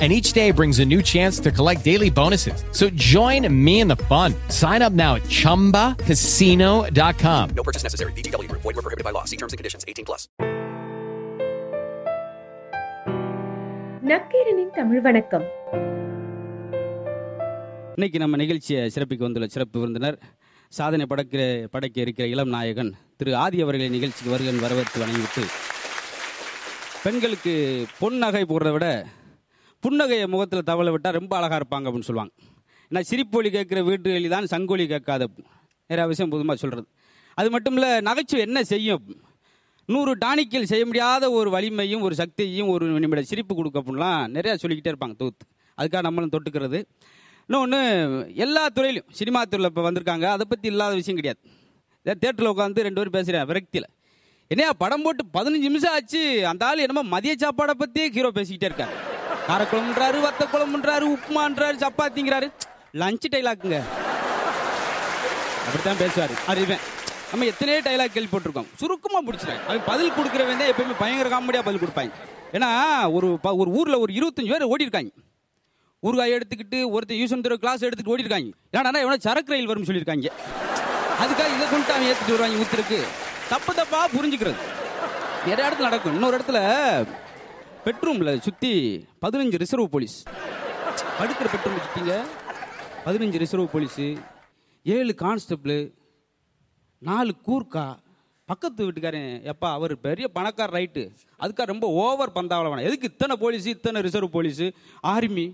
and each day brings a new chance to collect daily bonuses. So join me in the fun. Sign up now at ChumbaCasino.com. No purchase necessary. VGW Group. Void were prohibited by law. See terms and conditions. 18 plus. நக்கீரனின் Tamil வணக்கம் இன்னைக்கு நம்ம நிகழ்ச்சியை சிறப்பிக்க வந்துள்ள சிறப்பு விருந்தினர் சாதனை படைக்கிற படைக்க இருக்கிற இளம் நாயகன் திரு ஆதி அவர்களை நிகழ்ச்சிக்கு வருகன் வரவேற்று வணங்கிவிட்டு பெண்களுக்கு பொன் நகை போடுறத விட புன்னகையை முகத்தில் தவளை விட்டால் ரொம்ப அழகாக இருப்பாங்க அப்படின்னு சொல்லுவாங்க. ஏன்னா சிரிப்பொலி கேட்குற வீட்டுகளில் தான் சங்கொலி கேட்காத. நிறையா விஷயம் புதுமாக சொல்கிறது அது மட்டும் இல்லை நகைச்சுவை என்ன செய்யும்? நூறு டானிக்கில் செய்ய முடியாத ஒரு வலிமையும் ஒரு சக்தியையும் ஒரு நிமிட சிரிப்பு கொடுக்க அப்படின்லாம் நிறையா சொல்லிக்கிட்டே இருப்பாங்க தொகுத்து அதுக்காக நம்மளும் தொட்டுக்கிறது. இன்னொன்று எல்லா துறையிலும் சினிமா துறையில் இப்போ வந்திருக்காங்க. அதை பற்றி இல்லாத விஷயம் கிடையாது. தேட்டரில் உட்காந்து ரெண்டு பேரும் பேசுகிறேன் விரக்தியில். என்னையா படம் போட்டு பதினஞ்சு நிமிஷம் ஆச்சு. அந்த ஆள் என்னமோ மதிய சாப்பாடை பற்றியே ஹீரோ பேசிக்கிட்டே இருக்காரு. காரக்குழம்புன்றாரு வத்த குழம்புன்றாரு உப்புமான்றாரு சப்பாத்திங்கிறாரு. லஞ்ச் டைலாக்குங்க அப்படித்தான் பேசுவார். அறிவேன். நம்ம எத்தனையோ டைலாக் கேள்விப்பட்டிருக்கோம் சுருக்கமாக முடிச்சிருக்கேன் அவன் பதில் கொடுக்குறவன் தான் எப்பயுமே பயங்கர காமெடியாக பதில் கொடுப்பாங்க. ஏன்னா ஒரு ப- ஒரு ஊரில் ஒரு இருபத்தஞ்சு பேர் ஓடிருக்காங்க. ஊறுகாய் எடுத்துக்கிட்டு ஒருத்தர் யூசன் தர கிளாஸ் எடுத்துக்கிட்டு ஓடிருக்காங்க. ஏன்னா எவனோ சரக்கு ரயில் வரும்னு சொல்லியிருக்காங்க. அதுக்காக இதை கொண்டு அவன் ஏற்றிட்டு வருவாங்க ஊத்துருக்கு தப்பு தப்பாக புரிஞ்சுக்கிறது. நிறைய இடத்துல நடக்கும். இன்னொரு இடத்துல பெட்ரூம்ல சுற்றி பதினஞ்சு ரிசர்வ் போலீஸ். படுக்கிற பெட்ரூம் சுற்றிங்க பதினஞ்சு ரிசர்வ் போலீஸு ஏழு கான்ஸ்டபிள் நாலு கூர்க்கா பக்கத்து வீட்டுக்காரன் எப்பா அவர் பெரிய பணக்கார ரைட்டு. அதுக்காக ரொம்ப ஓவர் பந்தாவளம் வேணாம் எதுக்கு இத்தனை போலீஸ் இத்தனை ரிசர்வ் போலீஸு? ஆர்மி.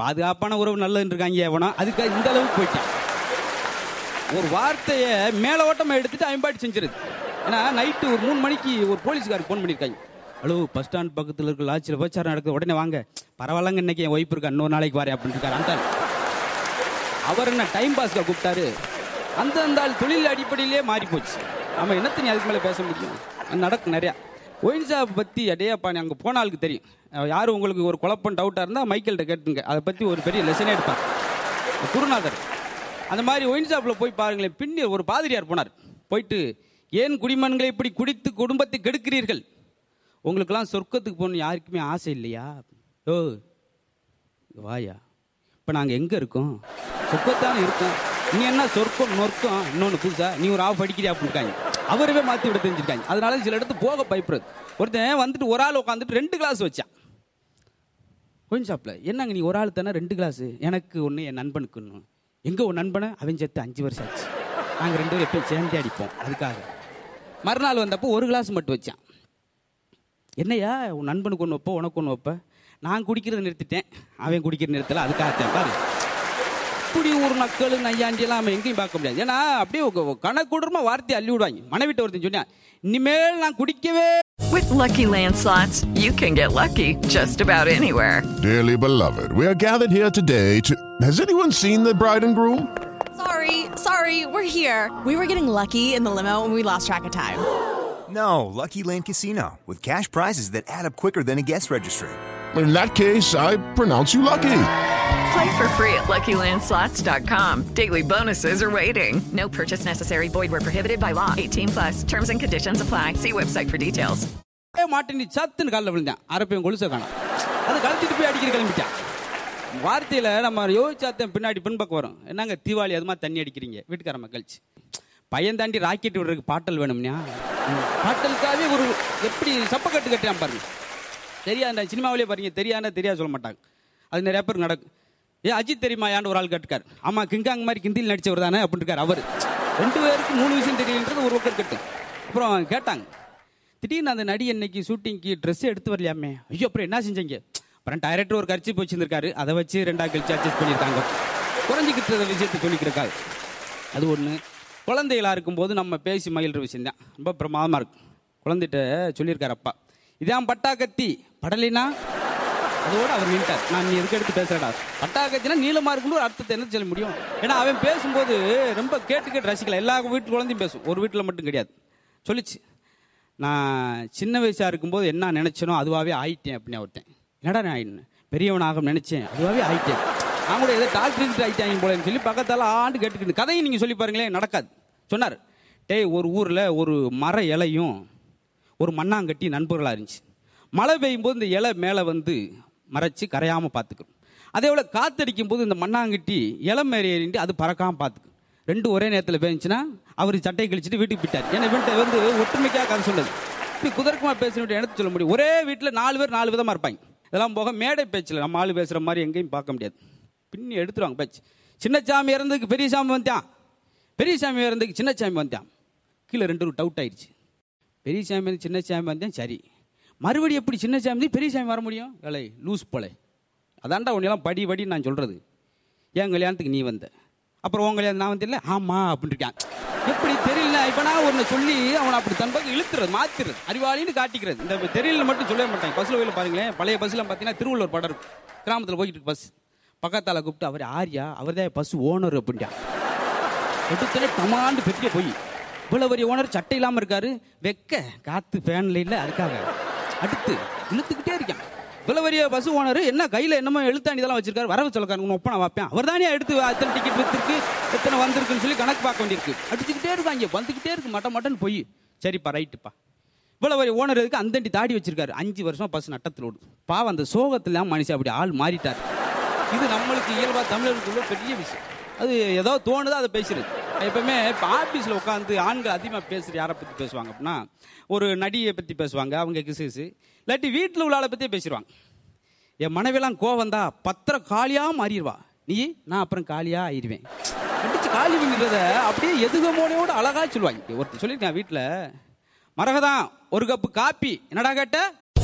பாதுகாப்பான உறவு நல்லதுன்னு இருக்காங்க எவனா அதுக்காக இந்த அளவுக்கு போயிட்டான். ஒரு வார்த்தையை மேலோட்டமாக எடுத்துட்டு அயன்பாட்டு செஞ்சிருது. ஏன்னா நைட்டு ஒரு மூணு மணிக்கு ஒரு போலீஸ்காரர் ஃபோன் பண்ணியிருக்காங்க. ஹலோ பஸ் ஸ்டாண்ட் பக்கத்தில் இருக்க லாட்சியில் விபச்சாரம் நடக்குது. உடனே வாங்க. பரவாயில்லங்க இன்னைக்கு என் ஒய்ஃப் இருக்கா இன்னொரு நாளைக்கு வரேன் அப்படின்னு இருக்காரு. அந்த அவர் என்ன டைம் பாஸ்க்கு கூப்பிட்டாரு. அந்த அந்த ஆள் தொழில் அடிப்படையிலே மாறி போச்சு. நம்ம என்னத்த நீ அதுக்கு மேலே பேச முடியும்? நடக்கும் நிறையா. ஒயின் ஷாப் பற்றி அடையாப்பா நீ அங்கே போன ஆளுக்கு தெரியும். யார் உங்களுக்கு ஒரு குழப்பம் டவுட்டாக இருந்தால் மைக்கேல்கிட்ட கேட்டுங்க அதை பற்றி ஒரு பெரிய லெசனே எடுப்பார். குருநாதர். அந்த மாதிரி ஒயின் ஷாப்பில் போய் பாருங்களேன். பின்னி ஒரு பாதிரியார் போனார். போயிட்டு ஏன் குடிமன்களை இப்படி குடித்து குடும்பத்தை கெடுக்கிறீர்கள்? உங்களுக்கெல்லாம் சொர்க்கத்துக்கு போகணும் யாருக்குமே ஆசை இல்லையா? ஓ வாயா. இப்போ நாங்கள் எங்கே இருக்கோம்? சொர்க்கத்தானே இருக்கோம். நீ என்ன சொர்க்கம் நொர்க்கம்? இன்னொன்று புதுசா நீ ஒரு ஆஃப் அடிக்கிறியா அப்படின்ட்டாங்க அவரவே மாற்றி விட தெரிஞ்சிருக்காங்க அதனால சில இடத்து போக பயப்படுறது. ஒருத்தன் வந்துட்டு ஒரு ஆள் உட்காந்துட்டு ரெண்டு கிளாஸ் வச்சான். கொஞ்சம் ஷாப்பில் என்னங்க நீ ஒரு ஆள் தானே ரெண்டு கிளாஸ் எனக்கு ஒன்று என் நண்பனுக்கு ஒன்று எங்கே ஒரு நண்பனை? அவன் சேர்த்து அஞ்சு வருஷம் ஆச்சு. நாங்கள் ரெண்டு பேரும் எப்பயும் சேர்ந்தே அடிப்போம். அதுக்காக. மறுநாள் வந்தப்போ ஒரு கிளாஸ் மட்டும் வச்சான். என்னையா உன் நண்பனுக்கு ஒன்று வைப்ப உனக்கு ஒன்று வைப்ப நான் குடிக்கிறத நிறுத்திட்டேன் அவன் குடிக்கிற நிறுத்தல அதுக்காகத்தான் பாரு இப்படி ஒரு மக்கள் நையாண்டி எல்லாம் அவன் எங்கேயும் பார்க்க முடியாது ஏன்னா அப்படியே கணக்குடமா வார்த்தையை அள்ளி விடுவாங்க மனைவிட்ட ஒருத்தன் சொன்னா இனிமேல் நான் குடிக்கவே With Lucky Land slots, you can get lucky just about anywhere. Dearly beloved, we are gathered here today to. Has anyone seen the bride and groom? Sorry, sorry, we're here. We were getting lucky in the limo and we lost track of time. No, Lucky Land Casino, with cash prizes that add up quicker than a guest registry. In that case, I pronounce you lucky. Play for free at LuckyLandSlots.com. Daily bonuses are waiting. No purchase necessary. Void where prohibited by law. 18 plus. Terms and conditions apply. See website for details. மாட்டேன் நீ சத்துன்னு காலில் விழுந்தேன் அரப்பையும் கொலுசை காணும் அது கழட்டிட்டு போய் அடிக்கிற கிளம்பிட்டான் வார்த்தையில நம்ம யோசிச்சாத்தன் பின்னாடி பின்பக்கம் வரும் என்னங்க தீபாவளி அது மாதிரி தண்ணி அடிக்கிறீங்க வீட்டுக்கார மக்கள்ச்சு பையன் தாண்டி ராக்கெட் விடுறதுக்கு பாட்டல் வேணும்னா பாட்டலுக்காகவே ஒரு எப்படி சப்பக்கட்டு கட்டுறான் பாருங்க. தெரியாத சினிமாவிலே பாருங்க தெரியாதா தெரியாது சொல்ல மாட்டாங்க. அது நிறைய பேர் நடக்கும். ஏ அஜித் தெரியுமா? யான்னு ஒரு ஆள் கேட்டுக்கார்? ஆமா கிங்காங் மாதிரி கிந்தியில் நடிச்சவர் தானே அப்படின்னு இருக்கார் அவர். ரெண்டு பேருக்கு மூணு விஷயம் தெரியுன்றது ஒரு ஒருத்தர் கட்டு. அப்புறம் கேட்டாங்க திடீர்னு அந்த நடி இன்னைக்கு ஷூட்டிங்க்கு ட்ரெஸ் எடுத்து வரலையாமே? ஐயோ அப்புறம் என்ன செஞ்சீங்க? அப்புறம் டைரக்டர் ஒரு கரிச்சி வச்சிருந்திருக்காரு அதை வச்சு ரெண்டா கழிச்சு அட்ஜஸ்ட் பண்ணியிருக்காங்க. குறைஞ்சிக்கிட்டு விஷயத்தை சொல்லிக்கிருக்காரு அது ஒன்று குழந்தைகளாக இருக்கும்போது நம்ம பேசி மகிழ்ற விஷயம் தான் ரொம்ப பிரமாதமாக இருக்கும். குழந்தைகிட்ட சொல்லியிருக்காரு அப்பா. இதான் பட்டா கத்தி படலினா அதோட அவர் நின்ட்டார். நான் நீ எதுக்கு எடுத்து பேசுகிறடா பட்டா கத்தினா நீளமாக இருக்குன்னு ஒரு அர்த்தத்தை என்ன சொல்ல முடியும்? ஏன்னா அவன் பேசும்போது ரொம்ப கேட்டு கேட்டு ரசிக்கலாம் எல்லா வீட்டு குழந்தையும் பேசும். ஒரு வீட்டில் மட்டும் கிடையாது. சொல்லிச்சு. நான் சின்ன வயசாக இருக்கும்போது என்ன நினச்சனோ அதுவாகவே ஆயிட்டேன் அப்படின்னு ஒருத்தன் என்னடா நான் ஆயிட்டேன் பெரியவனாக நினச்சேன்? அதுவாகவே ஆயிட்டேன். நான் கூட ஏதோ டாக்டருக்கு ஆகிட்டாங்க போலன்னு சொல்லி பக்கத்தால் ஆண்டு கேட்டுக்கிட்டு கதையும் நீங்கள் சொல்லி பாருங்களேன் நடக்காது. சொன்னார். டேய் ஒரு ஊரில் ஒரு மர இலையும் ஒரு மண்ணாங்கட்டி நண்பர்களாக இருந்துச்சு. மழை பெய்யும் போது இந்த இலை மேலே வந்து மறைச்சி கரையாமல் பார்த்துக்கணும் அதே போல் காத்தடிக்கும் போது இந்த மண்ணாங்கட்டி இலை மேலே ஏறிட்டு அது பறக்காமல் பார்த்துக்கணும் ரெண்டு ஒரே நேரத்தில் பேஞ்சுன்னா அவர் சட்டையை கழிச்சிட்டு வீட்டுக்கு போயிட்டார். ஏன்னா வீட்டை வந்து ஒற்றுமைக்காக கதை சொல்லுது இப்படி குதர்க்கமாக பேசணும் எடுத்து சொல்ல முடியும். ஒரே வீட்டில் நாலு பேர் நாலு விதமாக இருப்பாங்க. இதெல்லாம் போக மேடை பேச்சில் நம்ம ஆள் பேசுகிற மாதிரி எங்கேயும் பார்க்க முடியாது. பின்னி எடுத்துருவாங்க பச்சு சின்னச்சாமி இறந்ததுக்கு பெரிய சாமி வந்தான் பெரிய சாமி இறந்ததுக்கு சின்னச்சாமி வந்தான் கீழே ரெண்டு ஒரு டவுட் ஆயிடுச்சு. பெரிய சாமி வந்து சின்னச்சாமி வந்தேன் சரி. மறுபடியும் எப்படி சின்ன வந்து பெரிய சாமி வர முடியும்? வேலை லூஸ் போல. அதான்டா உன்னெல்லாம் படி படி நான் சொல்கிறது என் கல்யாணத்துக்கு நீ வந்த. அப்புறம் உன் கல்யாணம் நான் வந்தில்ல ஆமாம் அப்படின்னு இருக்கான். எப்படி தெரியல இப்போ நான் ஒன்று சொல்லி அவனை அப்படி தன் பக்கம் இழுத்துறது மாத்திறது அறிவாளின்னு காட்டிக்கிறது. இந்த தெரியல மட்டும் சொல்லவே மாட்டாங்க பஸ்ஸில் போயில பாருங்களேன். பழைய பஸ்ஸில் பார்த்தீங்கன்னா திருவள்ளூர் படம் இருக்கும். கிராமத்தில் போய்கிட்டு இருக்கு பஸ். பக்கத்தால் கூப்பிட்டு அவர் ஆரியா? அவர் தான் பஸ் ஓனர் அப்படின்ட்டா. எடுத்தனே டமாண்டு பெரிய போய் இவ்வளவு பெரிய ஓனர் சட்டை இல்லாம இருக்காரு. வெக்க காத்து ஃபேன்ல இல்ல அதுக்காக. அடுத்து இழுத்துக்கிட்டே இருக்கான். இவ்வளவு பெரிய பஸ் ஓனர் என்ன கையில என்னமோ எழுத்தாணி இதெல்லாம் வச்சிருக்காரு. வரவு சொல்லக்காரு ஒப்பனை வைப்பேன் அவர் தானே எடுத்து எத்தனை டிக்கெட் வித்துருக்கு? எத்தனை வந்திருக்குன்னு சொல்லி கணக்கு பார்க்க வேண்டியிருக்கு. அடிச்சுக்கிட்டே இருக்காங்க வந்துக்கிட்டே இருக்கு மட்ட மட்டன் போய். சரிப்பா ரைட்டுப்பா. இவ்வளவு பெரிய ஓனர் இருக்கு அந்தண்டி தாடி வச்சிருக்காரு. அஞ்சு வருஷம் பஸ் நட்டத்தில் ஓடும் பாவம் அந்த சோகத்துல மனுஷன் அப்படி ஆள் மாறிட்டார். இது நம்மளுக்கு இயல்பாக தமிழர்களுக்குள்ள பெரிய விஷயம். அது ஏதோ தோணுதோ அதை பேசுறது எப்பவுமே இப்போ ஆஃபீஸில் உட்காந்து ஆண்கள் அதிகமாக பேசுகிற யாரை பற்றி பேசுவாங்க அப்படின்னா ஒரு நடிகை பற்றி பேசுவாங்க அவங்க கிசு கிசு இல்லாட்டி வீட்டில் உள்ள ஆளை பற்றியே பேசிடுவாங்க. என் மனைவியெல்லாம் கோவம் தான் பத்திரம் காலியாக மாறிடுவா. நீ நான் அப்புறம் காலியாக ஆயிடுவேன். அடிச்சு காலி பண்ணுறத அப்படியே எதுகமோனையோட அழகா சொல்லுவாங்க. ஒருத்தர் சொல்லியிருக்கேன் வீட்டில் மரகதான் ஒரு கப்பு காப்பி. என்னடா கேட்ட?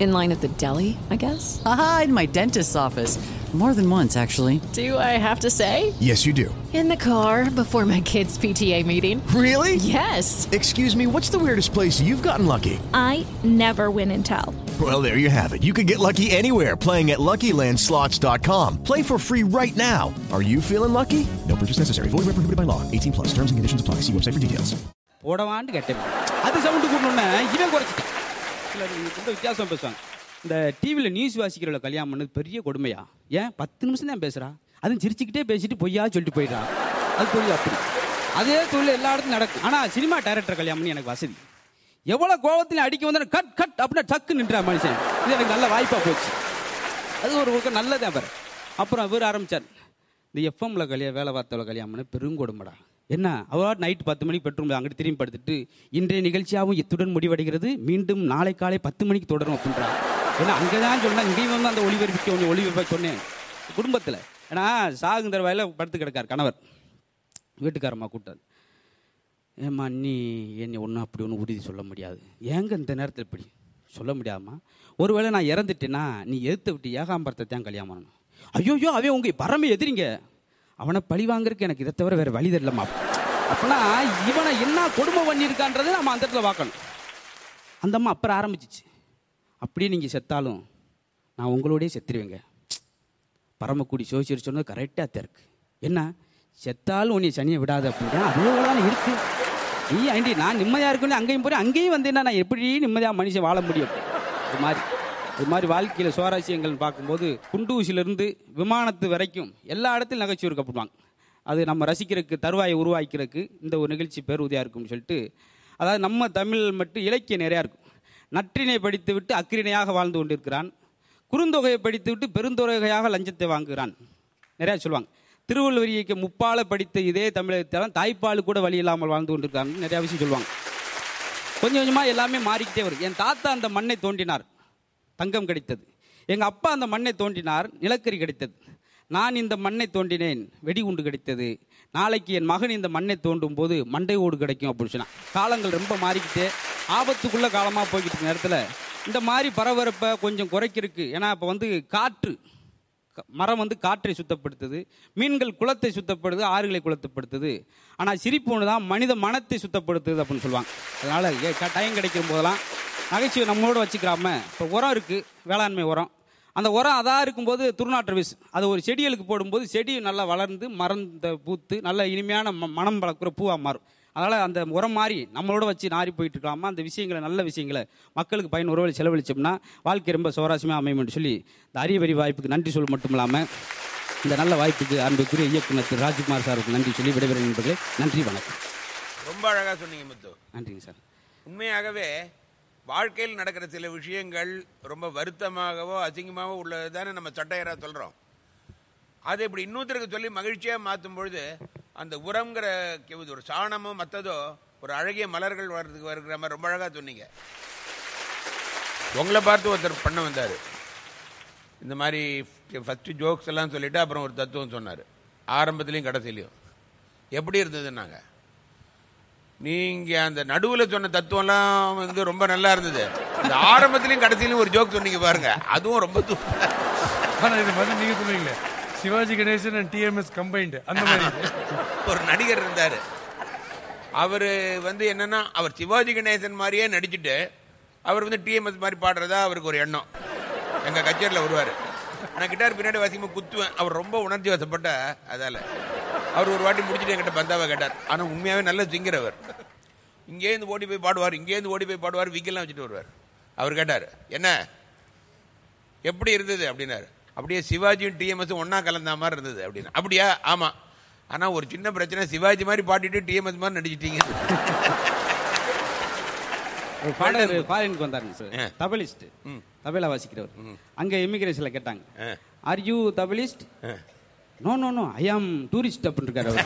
In line at the deli, I guess? Aha, in my dentist's office. More than once, actually. Do I have to say? Yes, you do. In the car before my kids' PTA meeting. Really? Yes. Excuse me, what's the weirdest place you've gotten lucky? I never win and tell. Well, there you have it. You can get lucky anywhere playing at LuckyLandSlots.com. Play for free right now. Are you feeling lucky? No purchase necessary. Void where prohibited by law. 18 plus. Terms and conditions apply. See website for details. போடவான்னு கேட்டேன் அது sound கூட்டணுன்னு இவன் குறைச்சிட்டான் சிலர் ரொம்ப வித்தியாசம் பேசுவாங்க. இந்த டிவியில் news வாசிக்கிறவள கல்யாணம் பண்ணது பெரிய கொடுமையா? ஏன்? பத்து நிமிஷம் தான் பேசுறா. அதுவும் சிரிச்சுக்கிட்டே பேசிட்டு பொய்யா சொல்லிட்டு போயிடுறான் அது தொழில் அப்படி. அதே தொழில் எல்லா இடத்துலையும் நடக்கும். ஆனால் சினிமா டைரக்டர் கல்யாணம் பண்ணி எனக்கு வசதி. எவ்வளோ கோபத்தில் அடிக்க வந்தாலும் கட் கட் அப்படின்னா டக்கு நின்றா மனுஷன். இது எனக்கு நல்ல வாய்ப்பாக போச்சு. அது ஒரு பக்கம் நல்லதே பாரு. அப்புறம் அவர் ஆரம்பித்தார் இந்த எஃப்எம்ல கல்யாணம் வேலை பார்த்தவள கல்யாணம் பண்ண பெருங்கொடுமடா என்ன? அவள் நைட் பத்து மணிக்கு பெட்ரூம் அங்கிட்டு திரும்பி படுத்துட்டு இன்றைய நிகழ்ச்சியாகவும் இத்துடன் முடிவடைகிறது. மீண்டும் நாளை காலை பத்து மணிக்கு தொடரும் அப்படின்றாங்க ஏன்னா அங்கே தான் சொன்னேன் இங்கேயும் வந்து அந்த ஒளிபரப்பிக்க கொஞ்சம் ஒளிபரப்ப சொன்னேன். குடும்பத்தில். ஏன்னா சாகுந்தர வயல படுத்து கிடக்கார் கணவர். வீட்டுக்காரம்மா கூட்டாது ஏம்மா நீ என்னை ஒன்றும் அப்படி ஒன்றும் உறுதி சொல்ல முடியாது. ஏங்க இந்த நேரத்தில் இப்படி? சொல்ல முடியாதுமா ஒருவேளை நான் இறந்துட்டேன்னா நீ எதிர்த்து விட்டு ஏகாம்பரத்தை தான் கல்யாணம் பண்ணணும். ஐயோயோ அவன் உங்க பரம எதிரிங்க. அவனை பழி வாங்குறதுக்கு எனக்கு இதை தவிர வேற வழி தெரியலமா அப்பனா இவனை என்ன கொடுமை பண்ணியிருக்கான்றதை நம்ம அந்த இடத்துல பார்க்கணும். அந்த அம்மா அப்புறம் ஆரம்பிச்சிச்சு. அப்படியே நீங்கள் செத்தாலும் நான் உங்களோடய செத்துருவேங்க. பரமக்குடி சோசியர் சொன்னது கரெக்டாக தெருக்கு என்ன? செத்தாலும் உன்னை சனியை விடாது அப்படின்னா அதே இருக்கு. நீ ஆண்டி நான் நிம்மதியாக இருக்குன்னு அங்கேயும் போகிறேன் அங்கேயும் வந்தேன்னா நான் எப்படி நிம்மதியாக மனுஷன் வாழ முடியும்? இது மாதிரி. இது மாதிரி வாழ்க்கையில் சுவாரஸ்யங்கள் பார்க்கும்போது குண்டூசிலிருந்து விமானத்து வரைக்கும் எல்லா இடத்துலையும் நகைச்சுவை இருக்கப்படுவாங்க அது நம்ம ரசிக்கிறதுக்கு தருவாயை உருவாக்கிறதுக்கு இந்த ஒரு நிகழ்ச்சி பேருதவியாக இருக்கும்னு சொல்லிட்டு அதாவது நம்ம தமிழ் மட்டும் இலக்கியம் நிறையா இருக்கும். நற்றினை படித்து விட்டு அக்கிரிணையாக வாழ்ந்து கொண்டிருக்கிறான். குறுந்தொகையை படித்து விட்டு பெருந்தொகையாக லஞ்சத்தை வாங்குகிறான். நிறையா சொல்லுவாங்க. திருவள்ளுவர் இயக்க முப்பால படித்த இதே தமிழகத்தாலும் தாய்ப்பால் கூட வழி இல்லாமல் வாழ்ந்து கொண்டிருக்காங்க நிறையா விஷயம் சொல்லுவாங்க. கொஞ்சம் கொஞ்சமாக எல்லாமே மாறிக்கிட்டே வருது. என் தாத்தா அந்த மண்ணை தோண்டினார். தங்கம் கிடைத்தது. எங்கள் அப்பா அந்த மண்ணை தோண்டினார் நிலக்கரி கிடைத்தது. நான் இந்த மண்ணை தோண்டினேன் வெடிகுண்டு கிடைத்தது. நாளைக்கு என் மகன் இந்த மண்ணை தோண்டும் போது மண்டை ஓடு கிடைக்கும் அப்படின்னு சொன்னான். காலங்கள் ரொம்ப மாறிக்கிட்டே ஆபத்துக்குள்ள காலமாக போய்கிட்டு நேரத்தில் இந்த மாதிரி பரபரப்பை கொஞ்சம் குறைக்கிறதுக்கு ஏன்னா இப்போ வந்து காற்று க- மரம் வந்து காற்றை சுத்தப்படுத்துது மீன்கள் குளத்தை சுத்தப்படுது ஆறுகளை குளத்தப்படுத்துது. ஆனால் சிரிப்பு ஒன்று தான் மனித மனத்தை சுத்தப்படுத்துது அப்படின்னு சொல்லுவாங்க. அதனால் டைம் கிடைக்கும் போதெல்லாம் நகைச்சுவை நம்மளோட வச்சுக்கிறாம இப்போ உரம் இருக்குது வேளாண்மை உரம். அந்த உரம் அதாக இருக்கும்போது துர்நாற்ற வீசு. அது ஒரு செடிகளுக்கு போடும்போது செடி நல்லா வளர்ந்து மறந்த பூத்து நல்ல இனிமையான மனம் வளர்க்குற பூவாக மாறும். அதனால் அந்த உரம் மாறி நம்மளோட வச்சு நாரி போயிட்டு இருக்காம அந்த விஷயங்களை நல்ல விஷயங்களை மக்களுக்கு பயன் ஒருவழி செலவழிச்சோம்னா வாழ்க்கை ரொம்ப சுவாரஸ்யமாக அமையும்னு சொல்லி இந்த அரிய வரி வாய்ப்புக்கு நன்றி சொல்ல மட்டும் இல்லாமல் இந்த நல்ல வாய்ப்புக்கு அன்புக்குரிய இயக்குனர் திரு ராஜ்குமார் சாருக்கு நன்றி சொல்லி விடைபெறும் என்பது நன்றி வணக்கம். ரொம்ப அழகா சொன்னீங்க முத்து. நன்றிங்க சார். உண்மையாகவே வாழ்க்கையில் நடக்கிற சில விஷயங்கள் ரொம்ப வருத்தமாகவோ அசிங்கமாகவோ உள்ளது தானே நம்ம சட்டையராக சொல்கிறோம் அதை இப்படி இன்னொருத்தருக்கு சொல்லி மகிழ்ச்சியாக மாற்றும் பொழுது அந்த உரங்கிற இது ஒரு சாணமோ மற்றதோ ஒரு அழகிய மலர்கள் வர்றதுக்கு வருகிற மாதிரி ரொம்ப அழகாக சொன்னீங்க. உங்களை பார்த்து ஒருத்தர் பண்ண வந்தார். இந்த மாதிரி ஃபஸ்ட்டு ஜோக்ஸ் எல்லாம் சொல்லிட்டு அப்புறம் ஒரு தத்துவம் சொன்னார். ஆரம்பத்துலேயும் கடைசிலையும். எப்படி இருந்ததுன்னாங்க? நீங்க அந்த நடுவுல சொன்ன தத்துவம்லாம் வந்து ரொம்ப நல்லா இருந்தது. இந்த ஆரம்பத்திலயும் கடைசியிலும் ஒரு ஜோக் சொன்னீங்க பாருங்க. அதுவும் ரொம்ப தூ- ஆனா இது வந்து நீங்க சொன்னீங்களே. Sivaji Ganesan and TMS combined அந்த மாதிரி. ஒரு நடிகர் இருந்தாரு. அவரு வந்து என்னன்னா அவர் சிவாஜி கணேசன் மாதிரியே நடிச்சுட்டு அவர் வந்து டிஎம்எஸ் மாதிரி பாடுறதா அவருக்கு ஒரு எண்ணம். எங்க கச்சேரியில் வருவார். நான் கிட்டார் பின்னாடி வாசிக்கும்போது குத்துவேன். அவர் ரொம்ப உணர்ச்சி வசப்பட்ட அதால. அவர் ஒரு வாட்டி முடிச்சுட்டு என்கிட்ட பந்தாவை கேட்டார். ஆனா உண்மையாவே நல்ல சிங்கர் அவர். இங்கேருந்து ஓடி போய் பாடுவார் இங்கேருந்து ஓடி போய் பாடுவார் விக்கெல்லாம் வச்சுட்டு வருவார். அவர் கேட்டார் என்ன? எப்படி இருந்தது? அப்படின்னாரு. அப்படியே சிவாஜியும் டிஎம்எஸும் ஒண்ணா கலந்த மாதிரி இருந்தது அப்படின்னு. அப்படியா? ஆமா. ஆனா ஒரு சின்ன பிரச்சனை சிவாஜி மாதிரி பாடிட்டு டிஎம்எஸ் மாதிரி நடிச்சிட்டீங்க. ஒரு பாடகர் ஃபாரினுக்கு வந்தாருங்க சார். தபலிஸ்ட். தபேலா வாசிக்கிறவர். அங்க இமிகிரேஷன்ல கேட்டாங்க. Are you tablist? No no no I am tourist அப்படின்னு இருக்காரு அவர்.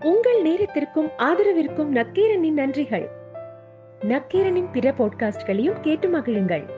உங்கள் நேரத்திற்கும் ஆதரவிற்கும் நக்கீரனின் நன்றிகள். நக்கீரனின் பிற பாட்காஸ்ட்களையும் கேட்டு மகிழுங்கள்.